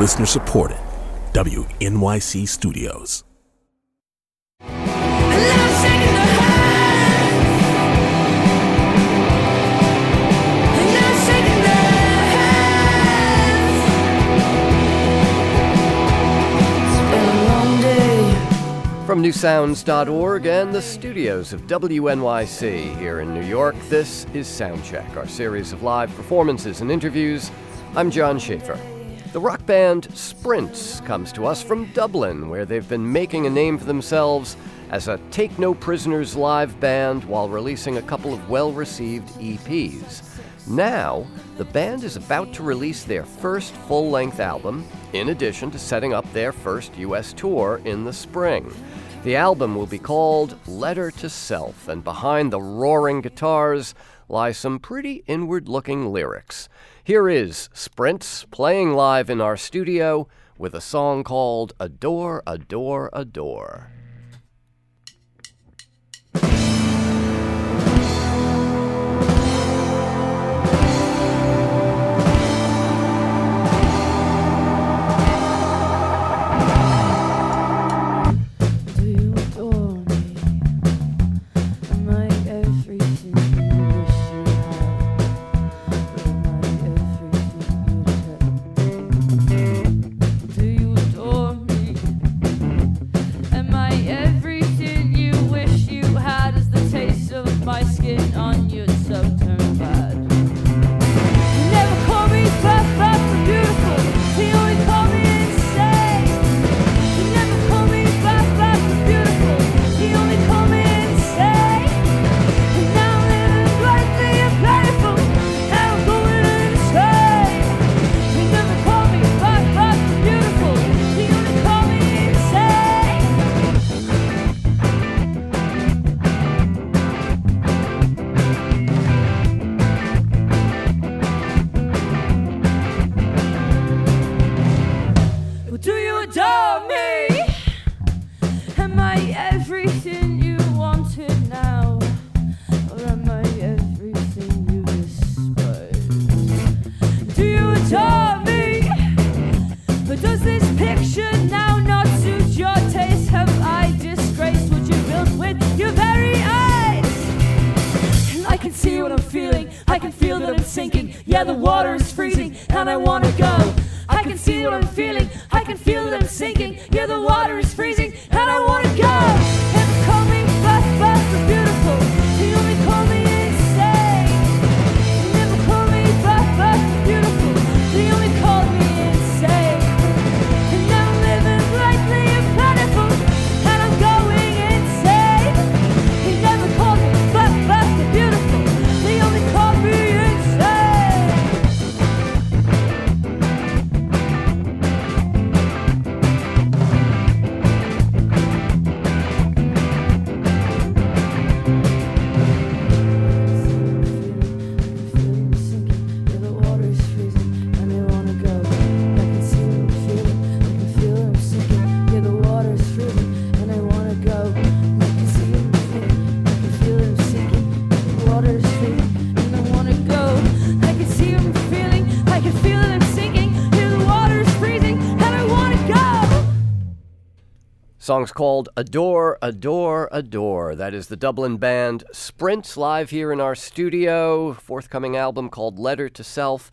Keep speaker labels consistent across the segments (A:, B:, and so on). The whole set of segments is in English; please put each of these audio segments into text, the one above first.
A: Listener supported. WNYC Studios.
B: From newsounds.org and the studios of WNYC here in New York, this is Soundcheck, our series of live performances and interviews. I'm John Schaefer. The rock band Sprints comes to us from Dublin, where they've been making a name for themselves as a Take No Prisoners live band while releasing a couple of well received EPs. Now, the band is about to release their first full length album, in addition to setting up their first U.S. tour in the spring. The album will be called Letter to Self, and behind the roaring guitars lie some pretty inward looking lyrics. Here is Sprints playing live in our studio with a song called Adore, Adore, Adore. Song's called Adore, Adore, Adore. That is the Dublin band Sprints live here in our studio. Forthcoming album called Letter to Self.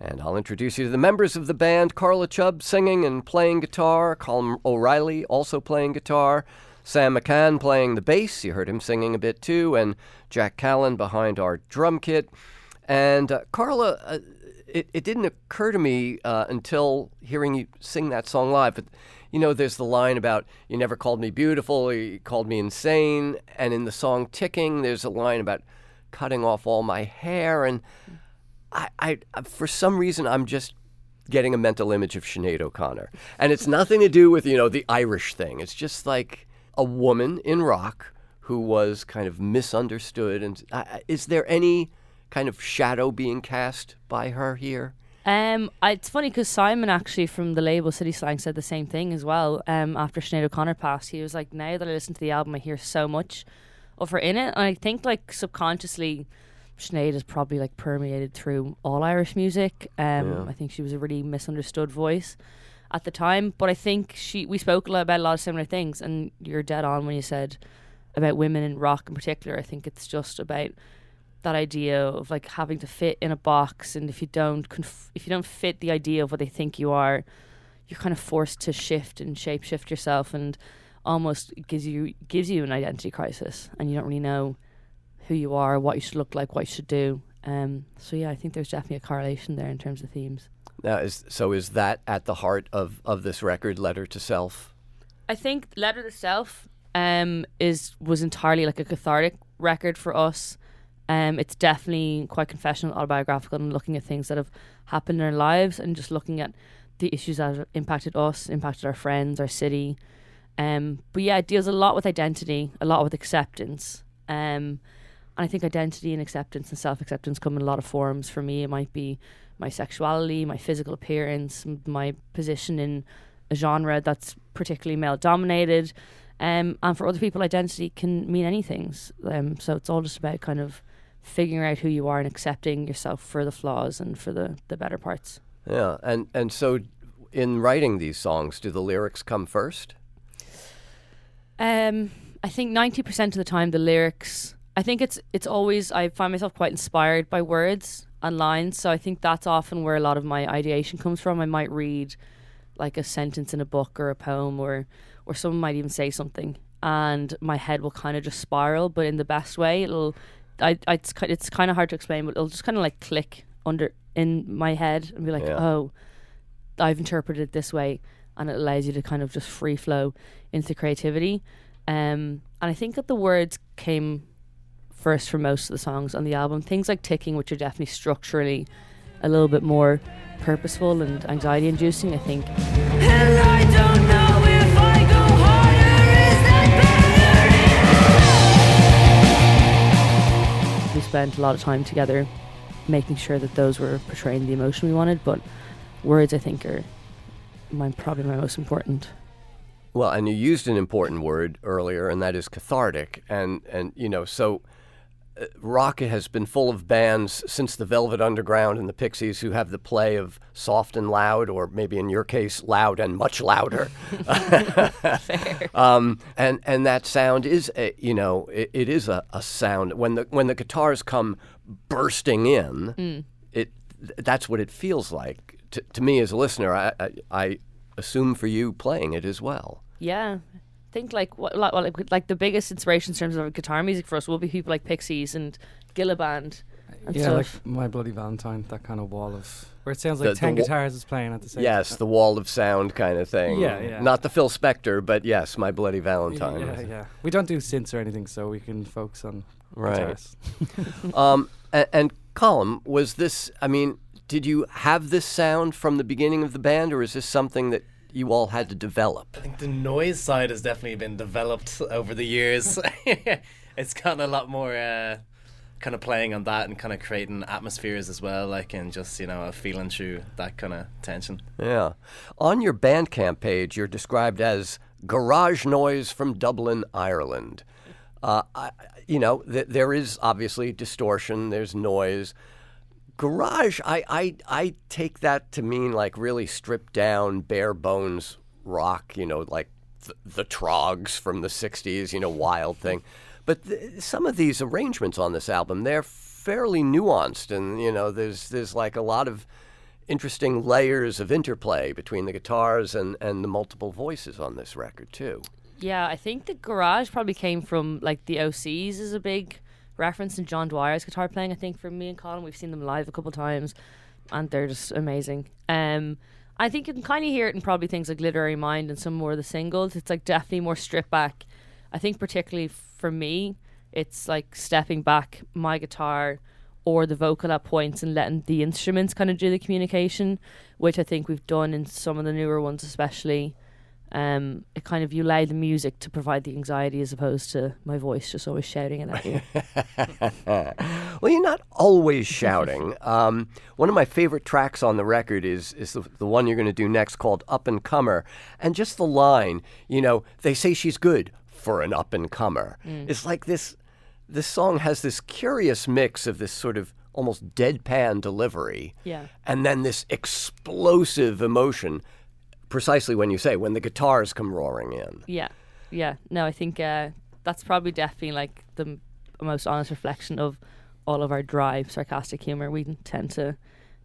B: And I'll introduce you to the members of the band Carla Chubb singing and playing guitar, Colin O'Reilly also playing guitar, Sam McCann playing the bass. You heard him singing a bit too, and Jack Callan behind our drum kit. And uh, Carla, uh, it, it didn't occur to me uh, until hearing you sing that song live, but you know, there's the line about you never called me beautiful, you called me insane, and in the song Ticking, there's a line about cutting off all my hair, and I, I for some reason, I'm just getting a mental image of Sinead O'Connor, and it's nothing to do with you know the Irish thing. It's just like a woman in rock who was kind of misunderstood, and uh, is there any kind of shadow being cast by her here?
C: Um, it's funny because Simon actually from the label City Slang said the same thing as well. Um, after Sinead O'Connor passed, he was like, "Now that I listen to the album, I hear so much of her in it." And I think like subconsciously, Sinead is probably like permeated through all Irish music. Um,
B: Yeah.
C: I think she was a really misunderstood voice at the time, but I think she we spoke a lot about a lot of similar things, and you're dead on when you said about women in rock in particular. I think it's just about that idea of like having to fit in a box, and if you don't conf- if you don't fit the idea of what they think you are, you're kind of forced to shift and shape shift yourself, and almost gives you gives you an identity crisis, and you don't really know who you are, what you should look like, what you should do. Um, so yeah, I think there's definitely a correlation there in terms of themes.
B: Now, is, so is that at the heart of, of this record, Letter to Self?
C: I think Letter to Self um, is was entirely like a cathartic record for us. Um, it's definitely quite confessional, autobiographical, and looking at things that have happened in our lives and just looking at the issues that have impacted us, impacted our friends, our city. Um, but yeah, it deals a lot with identity, a lot with acceptance. Um, and I think identity and acceptance and self acceptance come in a lot of forms. For me, it might be my sexuality, my physical appearance, my position in a genre that's particularly male dominated. Um, and for other people, identity can mean anything. Um, so it's all just about kind of figuring out who you are and accepting yourself for the flaws and for the, the better parts.
B: Yeah, and, and so in writing these songs, do the lyrics come first?
C: Um, I think ninety percent of the time, the lyrics. I think it's it's always I find myself quite inspired by words and lines. So I think that's often where a lot of my ideation comes from. I might read like a sentence in a book or a poem, or or someone might even say something, and my head will kind of just spiral, but in the best way. It'll. I, I it's it's kind of hard to explain, but it'll just kind of like click under in my head and be like,
B: Yeah.
C: oh, I've interpreted it this way, and it allows you to kind of just free flow into creativity. Um, and I think that the words came first for most of the songs on the album. Things like Ticking, which are definitely structurally a little bit more purposeful and anxiety inducing, I think.
D: And I don't
C: spent a lot of time together making sure that those were portraying the emotion we wanted, but words, I think, are my, probably my most important.
B: Well, and you used an important word earlier, and that is cathartic. And, and you know, so rock has been full of bands since the Velvet Underground and the Pixies who have the play of soft and loud, or maybe in your case, loud and much louder. um, and and that sound is, a, you know, it, it is a, a sound when the when the guitars come bursting in. It that's what it feels like to, to me as a listener. I, I I assume for you playing it as well.
C: Yeah. I think like what like, well, like like the biggest inspiration in terms of guitar music for us will be people like Pixies and Gilla Band and
E: yeah,
C: stuff.
E: like My Bloody Valentine, that kind of wall of where it sounds like
B: the
E: ten
B: wa-
E: guitars is playing at the same time.
B: Yes,
E: time.
B: the wall of sound kind of thing.
E: Yeah, yeah.
B: Not the Phil Spector, but yes, my Bloody Valentine.
E: Yeah, yeah. We don't do synths or anything, so we can focus on
B: Right.
E: guitars.
B: Um, and, and Colin, was this? I mean, did you have this sound from the beginning of the band, or is this something that you all had to develop?
F: I think the noise side has definitely been developed over the years. it's gotten a lot more uh, kind of playing on that and kind of creating atmospheres as well, like and just you know a feeling through that kind of tension.
B: Yeah. On your Bandcamp page, you're described as garage noise from Dublin, Ireland. Uh, I, you know, th- there is obviously distortion. There's noise. Garage, I, I, I take that to mean like really stripped down, bare bones rock. You know, like th- the Troggs from the '60s. You know, wild thing. But th- some of these arrangements on this album, they're fairly nuanced, and you know, there's there's like a lot of interesting layers of interplay between the guitars and, and the multiple voices on this record too.
C: Yeah, I think the garage probably came from like the Osees is a big reference in John Dwyer's guitar playing. I think for me and Colin, we've seen them live a couple times, and they're just amazing. Um, I think you can kind of hear it in probably things like Literary Mind and some more of the singles. It's like definitely more stripped back. I think particularly for me, it's like stepping back my guitar or the vocal at points and letting the instruments kind of do the communication, which I think we've done in some of the newer ones, especially. Um, it kind of you allow the music to provide the anxiety as opposed to my voice just always shouting it at you.
B: well, you're not always shouting. Um, one of my favorite tracks on the record is is the, the one you're going to do next called "Up and Comer," and just the line, you know, they say she's good for an up and comer. It's like this this song has this curious mix of this sort of almost deadpan delivery
G: Yeah.
B: and then this explosive emotion precisely when you say when the guitars come roaring in.
G: Yeah, yeah. No, I think uh, that's probably definitely like the m- most honest reflection of all of our dry, sarcastic humor. We tend to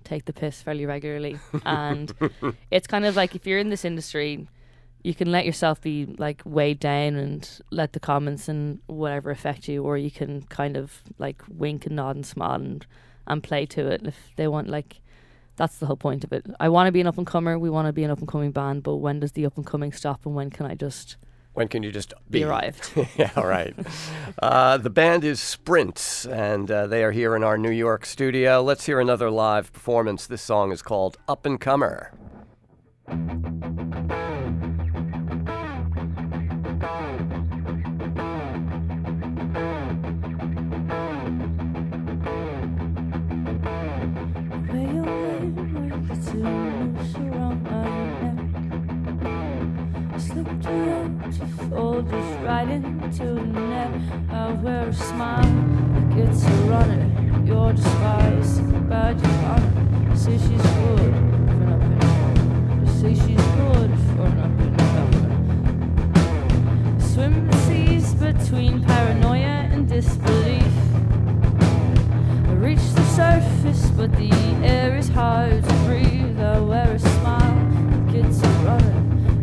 G: take the piss fairly regularly, and it's kind of like if you're in this industry, you can let yourself be like weighed down and let the comments and whatever affect you, or you can kind of like wink and nod and smile and and play to it if they want like. That's the whole point of it. I want to be an up and comer. We want to be an up and coming band, but when does the up and coming stop, and when can I just
B: When can you just
G: be
B: be
G: arrived?
B: yeah, all right. Uh, the band is Sprint, and uh, they are here in our New York studio. Let's hear another live performance. This song is called Up and Comer.
C: Around to fold just right into the net. I wear a smile that gets a runner. Your disguise, badge of honor. Say she's good for nothing. Say she's good for nothing. Swim the seas between paranoia and disbelief. I reach the surface, but the air is hard to breathe. I wear a smile. You're despised, like your gets a runner.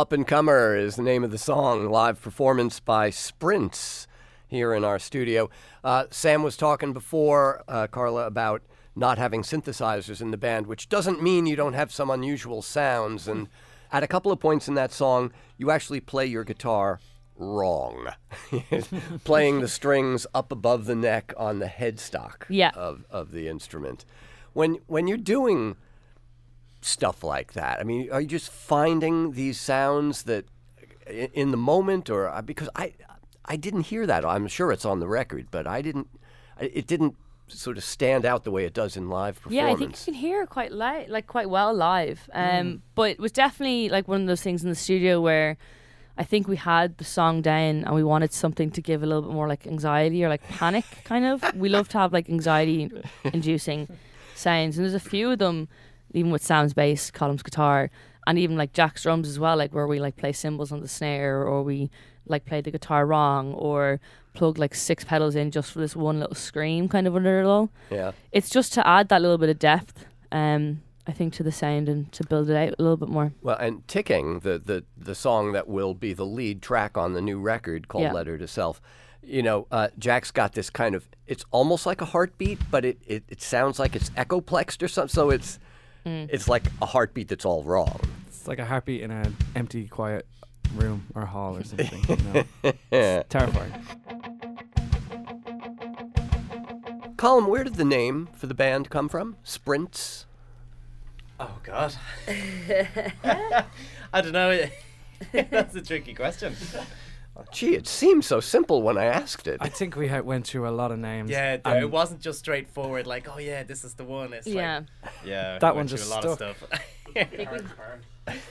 C: Up and Comer
B: is the name of the song, live performance by Sprints here in our studio. Uh, Sam was talking before, uh, Carla, about not having synthesizers in the band, which doesn't mean you don't have some unusual sounds. And at a couple of points in that song, you actually play your guitar wrong. Playing the strings up above the neck on the headstock
C: Yeah.
B: of, of the instrument. When when you're doing stuff like that, I mean, are you just finding these sounds that in the moment, or uh, because I I didn't hear that. I'm sure it's on the record, but I didn't. It didn't sort of stand out the way it does in live performance.
C: Yeah, I think you can hear it quite li- like quite well live. Um,
B: Mm.
C: but it was definitely like one of those things in the studio where I think we had the song down and we wanted something to give a little bit more like anxiety or like panic kind of. We love to have like anxiety inducing sounds, and there's a few of them, even with Sam's bass, Colin's guitar, and even like Jack's drums as well, like where we like play cymbals on the snare or we like play the guitar wrong or plug like six pedals in just for this one little scream kind of under it all
B: Yeah.
C: it's just to add that little bit of depth, um, I think, to the sound and to build it out a little bit more.
B: Well, and Ticking, the, the, the song that will be the lead track on the new record called
C: Yeah.
B: Letter to Self, you know, uh, Jack's got this kind of, it's almost like a heartbeat, but it, it, it sounds like it's echoplexed or something. So it's,
C: Mm.
B: it's like a heartbeat that's all wrong.
E: It's like a heartbeat in an empty, quiet room or hall or something. you know. It's terrifying.
B: Colin, where did the name for the band come from? Sprints?
F: Oh God. I don't know. That's a tricky question.
B: Gee, it seemed so simple when I asked it.
E: I think we had went through a lot of names.
F: Yeah, th-
E: and um,
F: it wasn't just straightforward. Like, oh yeah, this is the one. It's
C: Yeah.
F: like, yeah,
E: That
F: we
E: one
F: went
E: just
F: a lot of
E: stuck.
F: stuff. it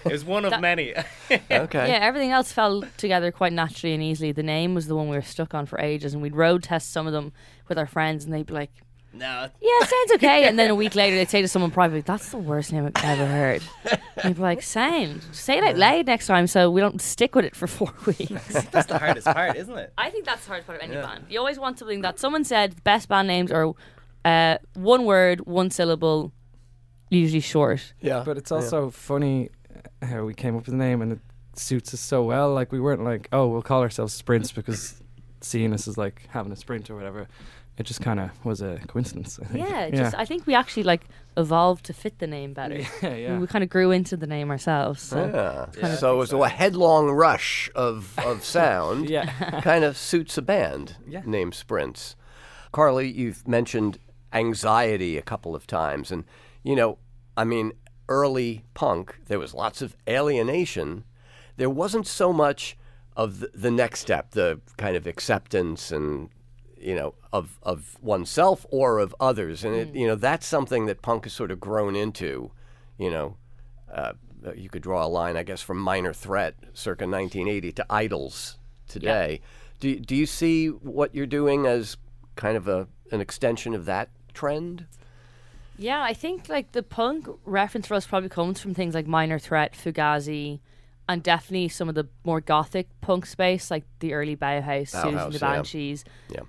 F: was one of
C: That-
F: many.
B: okay.
C: Yeah, everything else fell together quite naturally and easily. The name was the one we were stuck on for ages, and we'd road test some of them with our friends, and they'd be like,
F: no,
C: "Yeah, it sounds okay." And then a week later, they'd say to someone privately, "That's the worst name I've ever heard." And you'd be like, "Sound, say it out loud next time, so we don't stick with it for four weeks."
F: that's the hardest part, isn't it?
C: I think that's the hardest part of any
F: Yeah.
C: band. You always want something that someone said best band names are uh, one word, one syllable, usually short.
B: Yeah.
E: But it's also funny uh, how we came up with the name and it suits us so well. Like we weren't like, oh, we'll call ourselves Sprints because seeing us as like having a sprint or whatever. It just kind of was a coincidence. I think.
C: Yeah, it just I think we actually like evolved to fit the name better.
E: yeah, yeah.
C: We kind of grew into the name ourselves. So.
B: Yeah.
F: kinda
B: so it was a headlong rush of, of sound.
E: yeah.
B: kind of suits a band
E: Yeah.
B: named Sprints. Carla, you've mentioned anxiety a couple of times. And, you know, I mean, early punk, there was lots of alienation. There wasn't so much of the, the next step, the kind of acceptance and, you know, of, of oneself or of others. And, it, you know, that's something that punk has sort of grown into, you know. Uh, you could draw a line, I guess, from Minor Threat, circa 1980, to IDLES today. Do, do you see what you're doing as kind of a an extension of that trend?
C: Yeah, I think like the punk reference for us probably comes from things like Minor Threat, Fugazi, and definitely some of the more gothic punk space, like the early Bauhaus, Susan
B: Bauhaus,
C: the
B: yeah.
C: Banshees.
B: Yeah.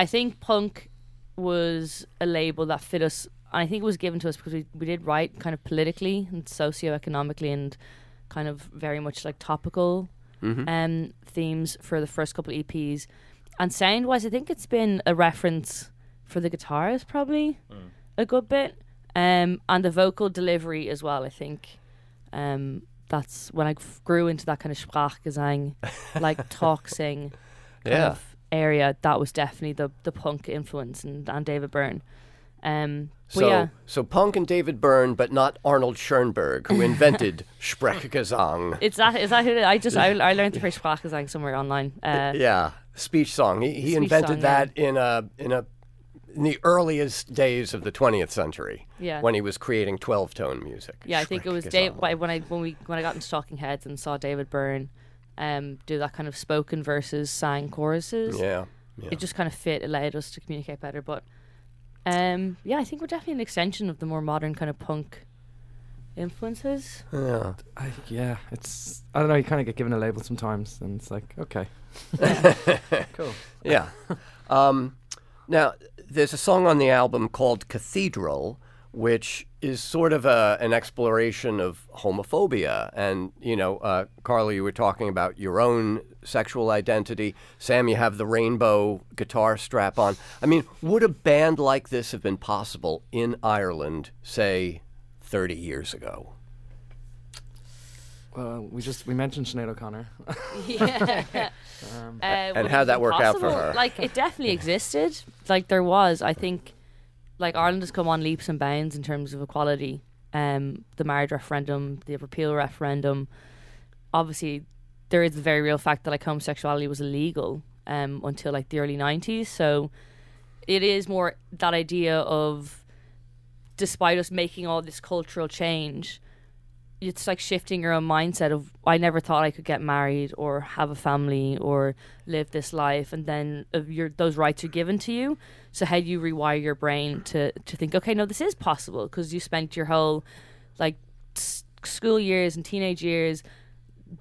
C: I think punk was a label that fit us, I think it was given to us because we, we did write kind of politically and socioeconomically and kind of very much like topical um, themes for the first couple of EPs. And sound wise, I think it's been a reference for the guitars, probably a good bit, um, and the vocal delivery as well. I think um, that's when I f- grew into that kind of Sprechgesang, like talk sing
B: Yeah.
C: of area. That was definitely the the punk influence and, and David Byrne. Um,
B: So,
C: yeah,
B: so Punk and David Byrne, but not Arnold Schoenberg, who invented Sprechgesang.
C: it's that is that who? I just I, I learned the phrase Sprechgesang somewhere online. Uh,
B: yeah, speech song. He, he invented
C: song, yeah.
B: that in a in a in the earliest days of the 20th century.
C: Yeah.
B: When he was creating 12 tone music.
C: Yeah, I think it was Dave when I when we when I got into Talking Heads and saw David Byrne um, do that kind of spoken verses, sang choruses.
B: Yeah. yeah.
C: It just kind of fit, It allowed us to communicate better. But um, yeah, I think we're definitely an extension of the more modern kind of punk influences.
B: yeah.
E: I, yeah, it's I don't know. You kind of get given a label sometimes, and it's like okay, cool.
B: Yeah. um, now, there's a song on the album called Cathedral, which is sort of a, an exploration of homophobia. And, you know, uh, Carla, you were talking about your own sexual identity. Sam, you have the rainbow guitar strap on. I mean, would a band like this have been possible in Ireland, say, 30 years ago?
E: Well, we just we mentioned Sinead O'Connor.
C: yeah.
E: um,
C: Uh,
B: And how'd that work out for
C: possible?
B: her?
C: Like it definitely existed. Like there was. I think like Ireland has come on leaps and bounds in terms of equality. Um, the marriage referendum, the repeal referendum. Obviously, there is the very real fact that like homosexuality was illegal um, until like the early nineties. So it is more that idea of, despite us making all this cultural change, it's like shifting your own mindset of I never thought I could get married or have a family or live this life, and then your those rights are given to you. So how do you rewire your brain to to think, okay, no, this is possible because you spent your whole like s- school years and teenage years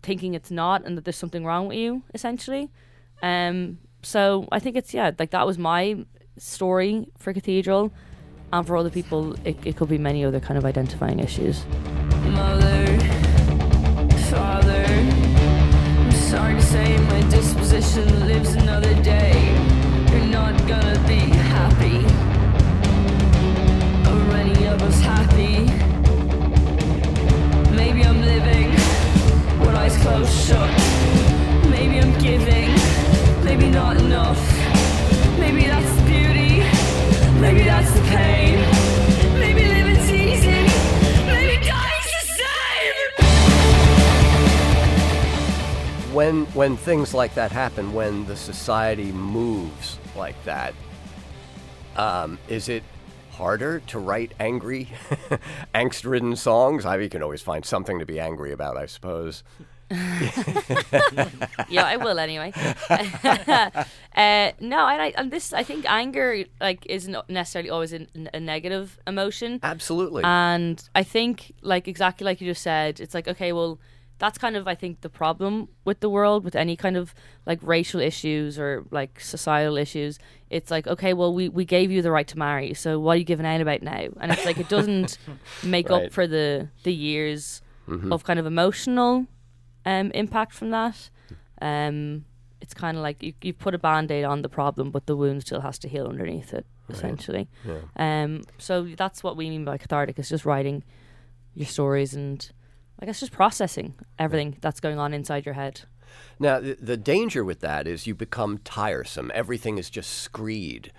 C: thinking it's not and that there's something wrong with you essentially. Um, so I think it's yeah, like that was my story for Cathedral, and for other people, it, it could be many other kind of identifying issues.
D: Mother, father, I'm sorry to say my disposition lives another day. You're not gonna be happy. Are any of us happy? Maybe I'm living with eyes closed shut. Maybe I'm giving, maybe not enough. Maybe that's the beauty, maybe that's the pain.
B: When when things like that happen, when the society moves like that, um, is it harder to write angry, angst-ridden songs? I mean, you can always find something to be angry about, I suppose.
C: yeah, I will anyway. uh, no, I, I and this I think anger like isn't necessarily always a, a negative emotion,
B: Absolutely.
C: and I think like exactly like you just said, it's like okay, well, that's kind of I think the problem with the world with any kind of like racial issues or like societal issues. It's like okay, well, we we gave you the right to marry, so what are you giving out about now? And it's like it doesn't make
B: Right.
C: up for the the years of kind of emotional um, impact from that. Um, it's kind of like you, you put a band aid on the problem, but the wound still has to heal underneath it, essentially. Um, so that's what we mean by cathartic. It's just writing your stories and, I guess, just processing everything that's going on inside your head.
B: Now, the, the danger with that is you become tiresome. Everything is just screed.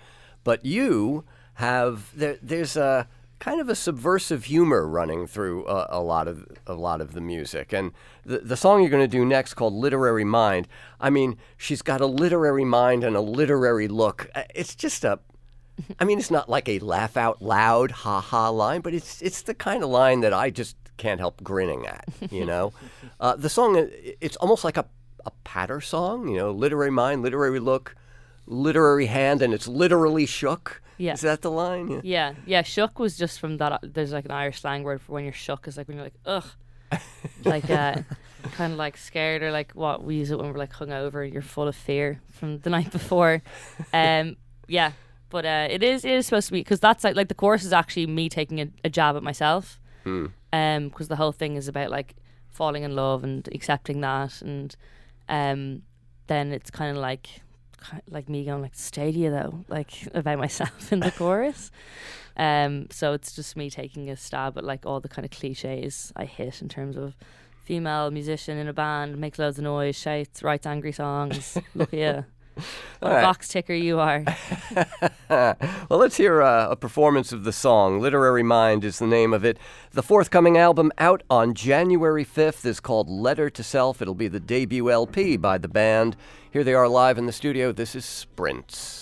B: But you have there, there's a kind of a subversive humor running through a, a lot of a lot of the music. And the the song you're going to do next called "Literary Mind." I mean, she's got a literary mind and a literary look. Uh, It's just a I mean, it's not like a laugh out loud, ha ha line, but it's it's the kind of line that I just can't help grinning at. You know, uh, the song uh, it's almost like a a patter song. You know, literary mind, literary look, literary hand, and it's literally shook.
C: Yeah.
B: is that the line? Yeah.
C: Yeah, yeah. Shook was just from that. There's like an Irish slang word for when you're shook. Is like when you're like ugh, like uh, kind of like scared or like what we use it when we're like hungover. You're full of fear from the night before. Um, yeah, but uh, it is it is supposed to be because that's like like the chorus is actually me taking a, a jab at myself. Um, because the whole thing is about like falling in love and accepting that, and um, then it's kind of like like me going like stadia though like about myself in the chorus. Um so it's just me taking a stab at like all the kind of cliches i hit in terms of female musician in a band makes loads of noise shouts writes angry songs. Look at what a box ticker you are
B: well, let's hear uh, a performance of the song. Literary Mind is the name of it. The forthcoming album out on January 5th is called Letter to Self. It'll be the debut LP by the band. Here they are live in the studio. This is Sprints.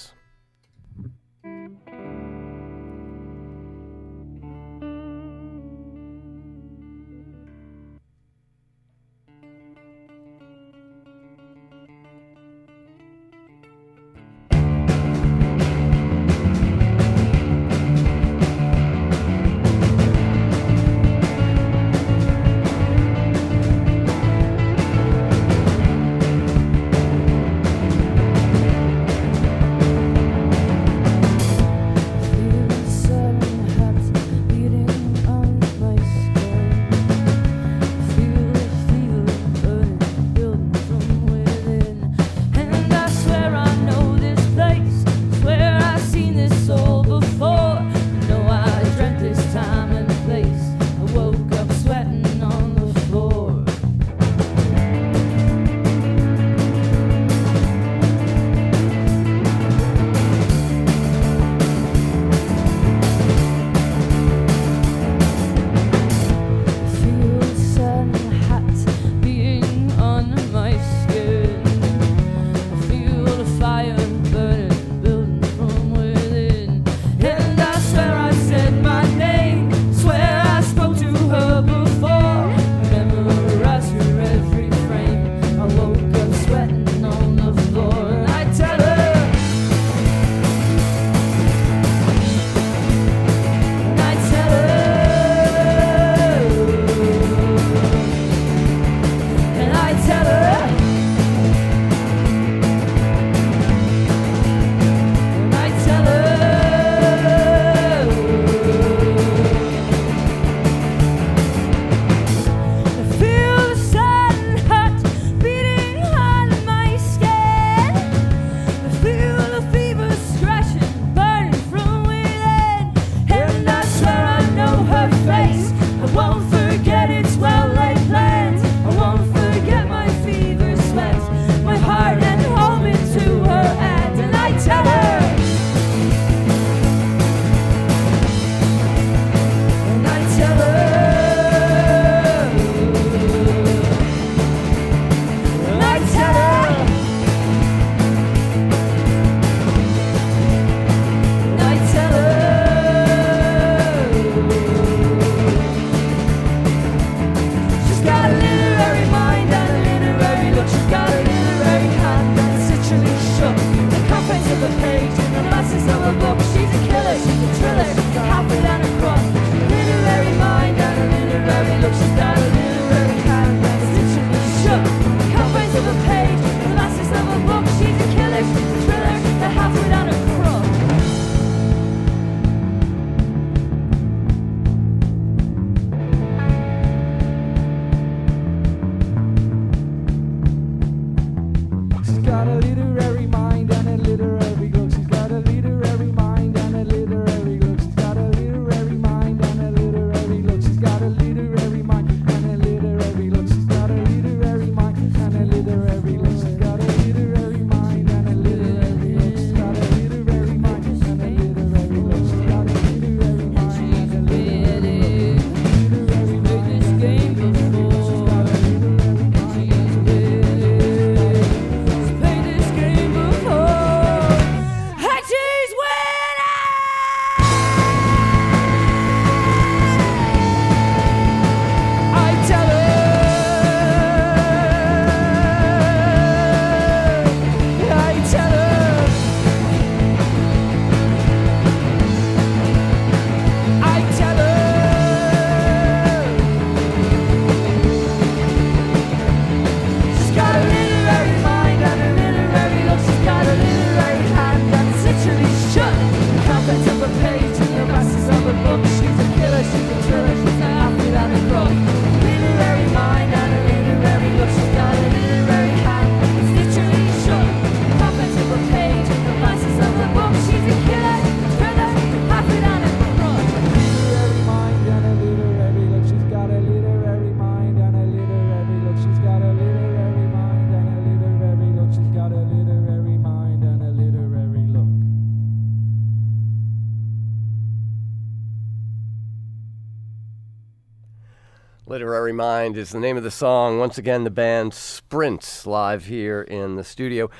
B: Literary Mind is the name of the song. Once again, the band Sprints live here in the studio.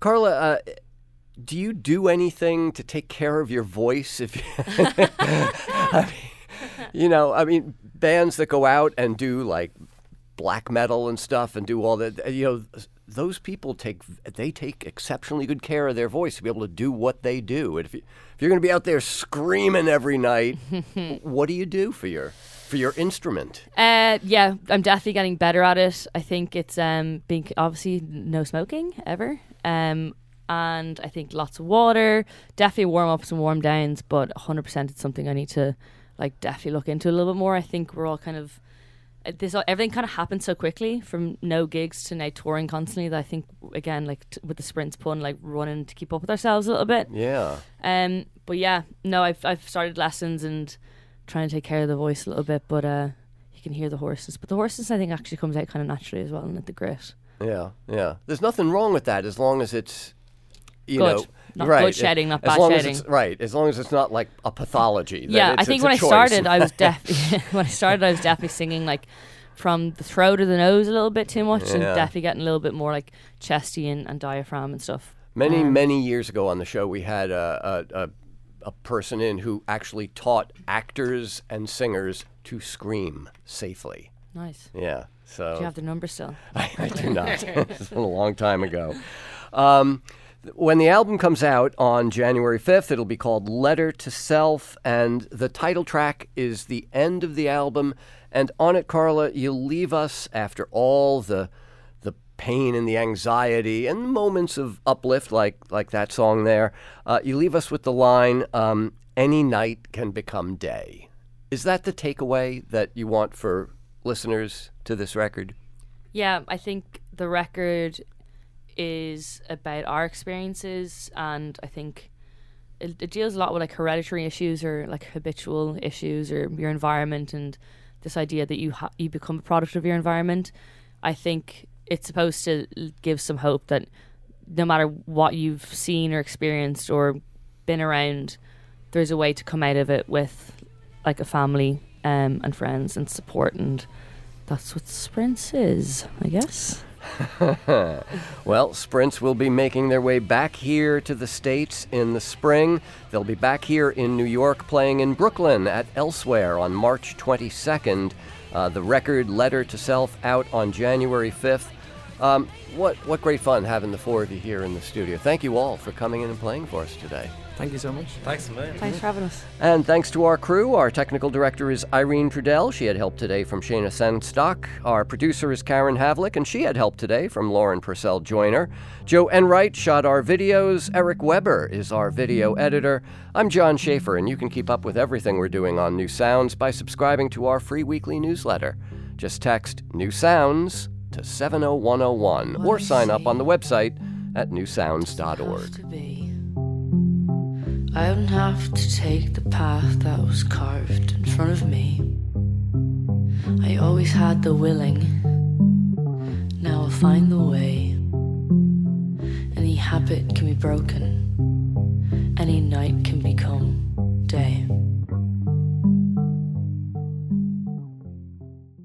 B: Carla, uh, do you do anything to take care of your voice? If you, I mean, you know, I mean, bands that go out and do like black metal and stuff and do all that, you know, those people take they take exceptionally good care of their voice to be able to do what they do. And if, you, if you're going to be out there screaming every night, what do you do for your for your instrument?
C: Uh, yeah, I'm definitely getting better at it. I think it's um being obviously no smoking ever. Um, and I think lots of water, definitely warm ups and warm downs, but 100% it's something I need to like definitely look into a little bit more. I think we're all kind of uh, this everything kind of happened so quickly from no gigs to now touring constantly that I think again like t- with the sprints pun like running to keep up with ourselves a little bit.
B: Yeah.
C: Um, but yeah, no, I've I've started lessons and trying to take care of the voice a little bit, but uh, you can hear the horses. But the horses, I think, actually comes out kind of naturally as well, and at the grit.
B: Yeah, yeah. There's nothing wrong with that as long as it's, you
C: Good.
B: know,
C: Not
B: right.
C: good shedding, not
B: as
C: bad
B: long
C: shedding.
B: As it's, right, as long as it's not like a pathology. that
C: yeah, I think when I started, I was definitely when I started, I was definitely singing like from the throat to the nose a little bit too much, and definitely getting a little bit more like chesty and, and diaphragm and stuff.
B: Many,
C: Um,
B: many years ago on the show, we had a, a, a, a person in who actually taught actors and singers to scream safely.
C: Nice.
B: Yeah, so
C: Do you have the number still?
B: I, I do not. it's been a long time ago. Um, when the album comes out on January 5th, it'll be called Letter to Self, and the title track is the end of the album. And on it, Carla, you leave us after all the the pain and the anxiety and moments of uplift, like like that song there. Uh, you leave us with the line, um, "Any night can become day." Is that the takeaway that you want for listeners to this record?
C: Yeah, I think the record is about our experiences, and I think it, it deals a lot with like hereditary issues or like habitual issues or your environment and this idea that you ha- you become a product of your environment. I think it's supposed to give some hope that no matter what you've seen or experienced or been around, there's a way to come out of it with like a family um, and friends and support and that's what sprints is, I guess.
B: Well, Sprints will be making their way back here to the States in the spring. They'll be back here in New York playing in Brooklyn at Elsewhere on March 22nd. Uh, the record Letter to Self out on January 5th. Um, what, what great fun having the four of you here in the studio. Thank you all for coming in and playing for us today.
E: Thank you so much.
F: Thanks a million.
C: Thanks for having us.
B: And thanks to our crew. Our technical director is Irene Trudel. She had help today from Shana Sandstock. Our producer is Caryn Havlik, and she had help today from Lauren Purcell Joyner. Joe Enright shot our videos. Eric Weber is our video editor. I'm John Schaefer, and you can keep up with everything we're doing on New Sounds by subscribing to our free weekly newsletter. Just text New Sounds to 70101 what or sign up on the website at newsounds.org.
D: I don't have to take the path that was carved in front of me. I always had the willing. Now I'll find the way. Any habit can be broken. Any night can become day.